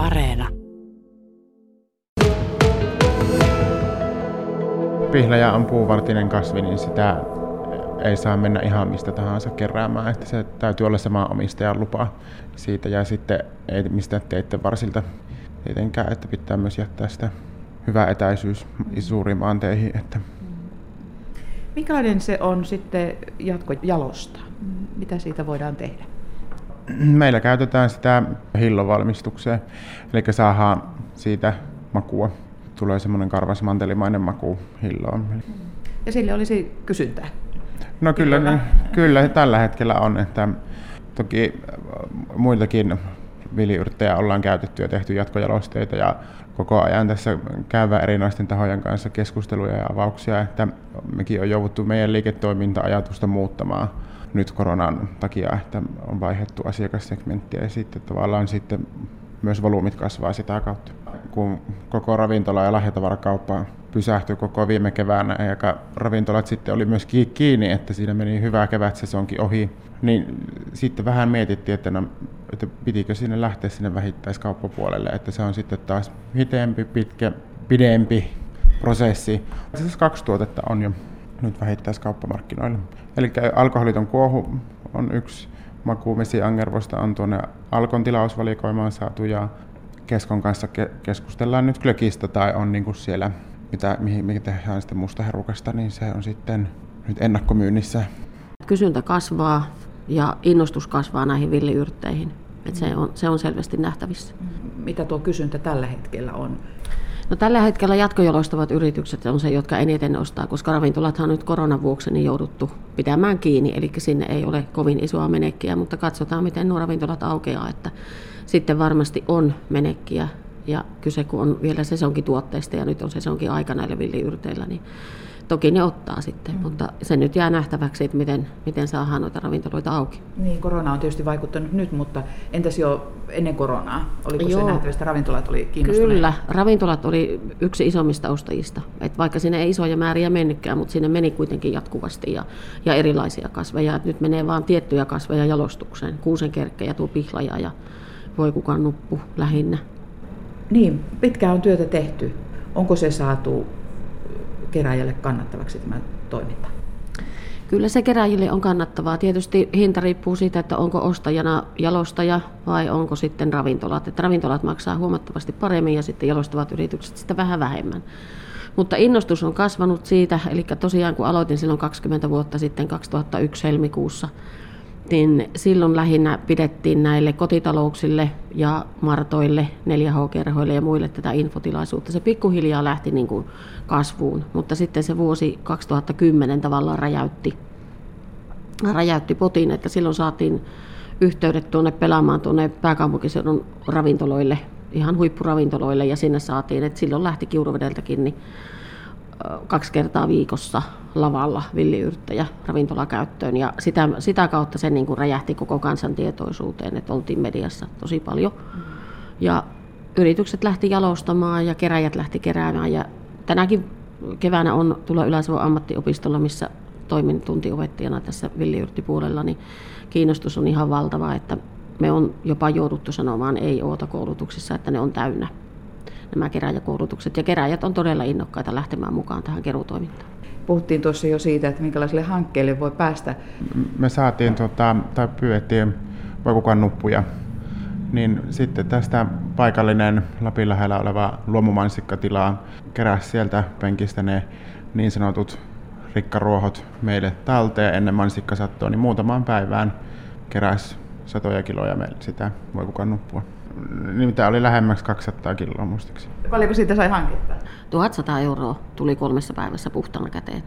Areena. Pihlaja on puuvartinen kasvi, niin sitä ei saa mennä ihan mistä tahansa keräämään, että se täytyy olla sama omistajan lupa siitä ja sitten ei mistä teitten varsilta tietenkään, että pitää myös jättää sitä hyvä etäisyys suuriin maanteihin. Että. Minkälainen se on sitten jatkojalosta? Mitä siitä voidaan tehdä? Meillä käytetään sitä hillovalmistukseen, eli saadaan siitä makua. Tulee semmoinen karvas mantelimainen maku hilloon. Ja sille olisi kysyntää? No kyllä, niin, kyllä tällä hetkellä on. Että toki muiltakin viliyrittäjä ollaan käytetty ja tehty jatkojalosteita ja koko ajan tässä käydään erinäisten tahojen kanssa keskusteluja ja avauksia, että mekin on jouduttu meidän liiketoiminta-ajatusta muuttamaan nyt koronan takia, että on vaihdettu asiakassegmenttiä ja sitten tavallaan sitten myös volyymit kasvaa sitä kautta. Kun koko ravintola- ja lahjatavarakauppa pysähtyi koko viime keväänä ja ravintolat sitten oli myös kiinni, että siinä meni hyvä kevätsesonkin ohi, niin sitten vähän mietittiin, että, no, että pitikö sinne lähteä sinne vähittäiskauppapuolelle, että se on sitten taas hitempi, pitkä, pidempi prosessi. Siis kaksi tuotetta on jo nyt vähittäiskauppamarkkinoilla. Eli alkoholiton kuohu on yksi maku, Angervosta on tuonne Alkon tilausvalikoimaan saatu ja Keskon kanssa ke- keskustellaan nyt glökistä tai on niin kuin siellä, mitä, mihin, mihin tehdään sitten mustaherukasta, niin se on sitten nyt ennakkomyynnissä. Kysyntä kasvaa ja innostus kasvaa näihin villiyrtteihin. Et se, on, se on selvästi nähtävissä. Mitä tuo kysyntä tällä hetkellä on? No, tällä hetkellä jatkojalostavat yritykset on se, jotka eniten ostaa, koska ravintolathan on nyt koronan vuoksi niin jouduttu pitämään kiinni, eli sinne ei ole kovin isoa menekkiä, mutta katsotaan, miten nuo ravintolat aukeaa, että sitten varmasti on menekkiä, ja kyse kun on vielä sesonkituotteista ja nyt on sesonkin aika näillä villiyrteillä, niin toki ne ottaa sitten, mm. mutta se nyt jää nähtäväksi, että miten, miten saadaan noita ravintoloita auki. Niin, korona on tietysti vaikuttanut nyt, mutta entäs jo ennen koronaa? Oliko Joo. se nähtävästi, että ravintolat oli kiinnostuneet? Kyllä, ravintolat oli yksi isommista ostajista. Et vaikka sinne ei isoja määriä mennytkään, mutta sinne meni kuitenkin jatkuvasti ja, ja erilaisia kasveja. Et nyt menee vain tiettyjä kasveja jalostukseen, kuusenkerkkejä, tuo pihlaja ja voi kukaan nuppu lähinnä. Niin, pitkään on työtä tehty. Onko se saatu keräjälle kannattavaksi tämä toiminta? Kyllä se keräjille on kannattavaa. Tietysti hinta riippuu siitä, että onko ostajana jalostaja vai onko sitten ravintolat. Että ravintolat maksaa huomattavasti paremmin ja sitten jalostavat yritykset sitä vähän vähemmän. Mutta innostus on kasvanut siitä, eli tosiaan kun aloitin silloin 20 vuotta sitten 2001 helmikuussa, niin silloin lähinnä pidettiin näille kotitalouksille ja martoille, 4H-kerhoille ja muille tätä infotilaisuutta. Se pikkuhiljaa lähti niin kuin kasvuun, mutta sitten se vuosi 2010 tavallaan räjäytti, räjäytti potin, että silloin saatiin yhteydet tuonne pelaamaan tuonne pääkaupunkiseudun ravintoloille, ihan huippuravintoloille ja sinne saatiin, että silloin lähti Kiuruvedeltäkin niin kaksi kertaa viikossa lavalla villiyrttäjä ravintolakäyttöön. Ja sitä, sitä kautta se niin kuin räjähti koko kansan tietoisuuteen, että oltiin mediassa tosi paljon. Ja yritykset lähti jalostamaan ja keräjät lähti keräämään. Ja tänäkin keväänä on tulla Yläsavon ammattiopistolla, missä toimin tuntiopettajana tässä villiyrttipuolella, niin kiinnostus on ihan valtava, että me on jopa jouduttu sanomaan ei oota koulutuksissa, että ne on täynnä nämä keräjäkoulutukset. Ja keräjät on todella innokkaita lähtemään mukaan tähän keruutoimintaan. Puhuttiin tuossa jo siitä, että minkälaisille hankkeille voi päästä. Me saatiin tota, tai pyydettiin voi kukaan nuppuja niin sitten tästä paikallinen Lapin lähellä oleva luomumansikkatila keräsi sieltä penkistä ne niin sanotut rikkaruohot meille talteen ennen mansikkasattoa, niin muutamaan päivään keräsi satoja kiloja meille sitä voi kukaan nuppua. Nimittäin oli lähemmäksi 200 kiloa muistaakseni. Paljonko siitä sai hankittaa? 1100 euroa tuli kolmessa päivässä puhtana käteen.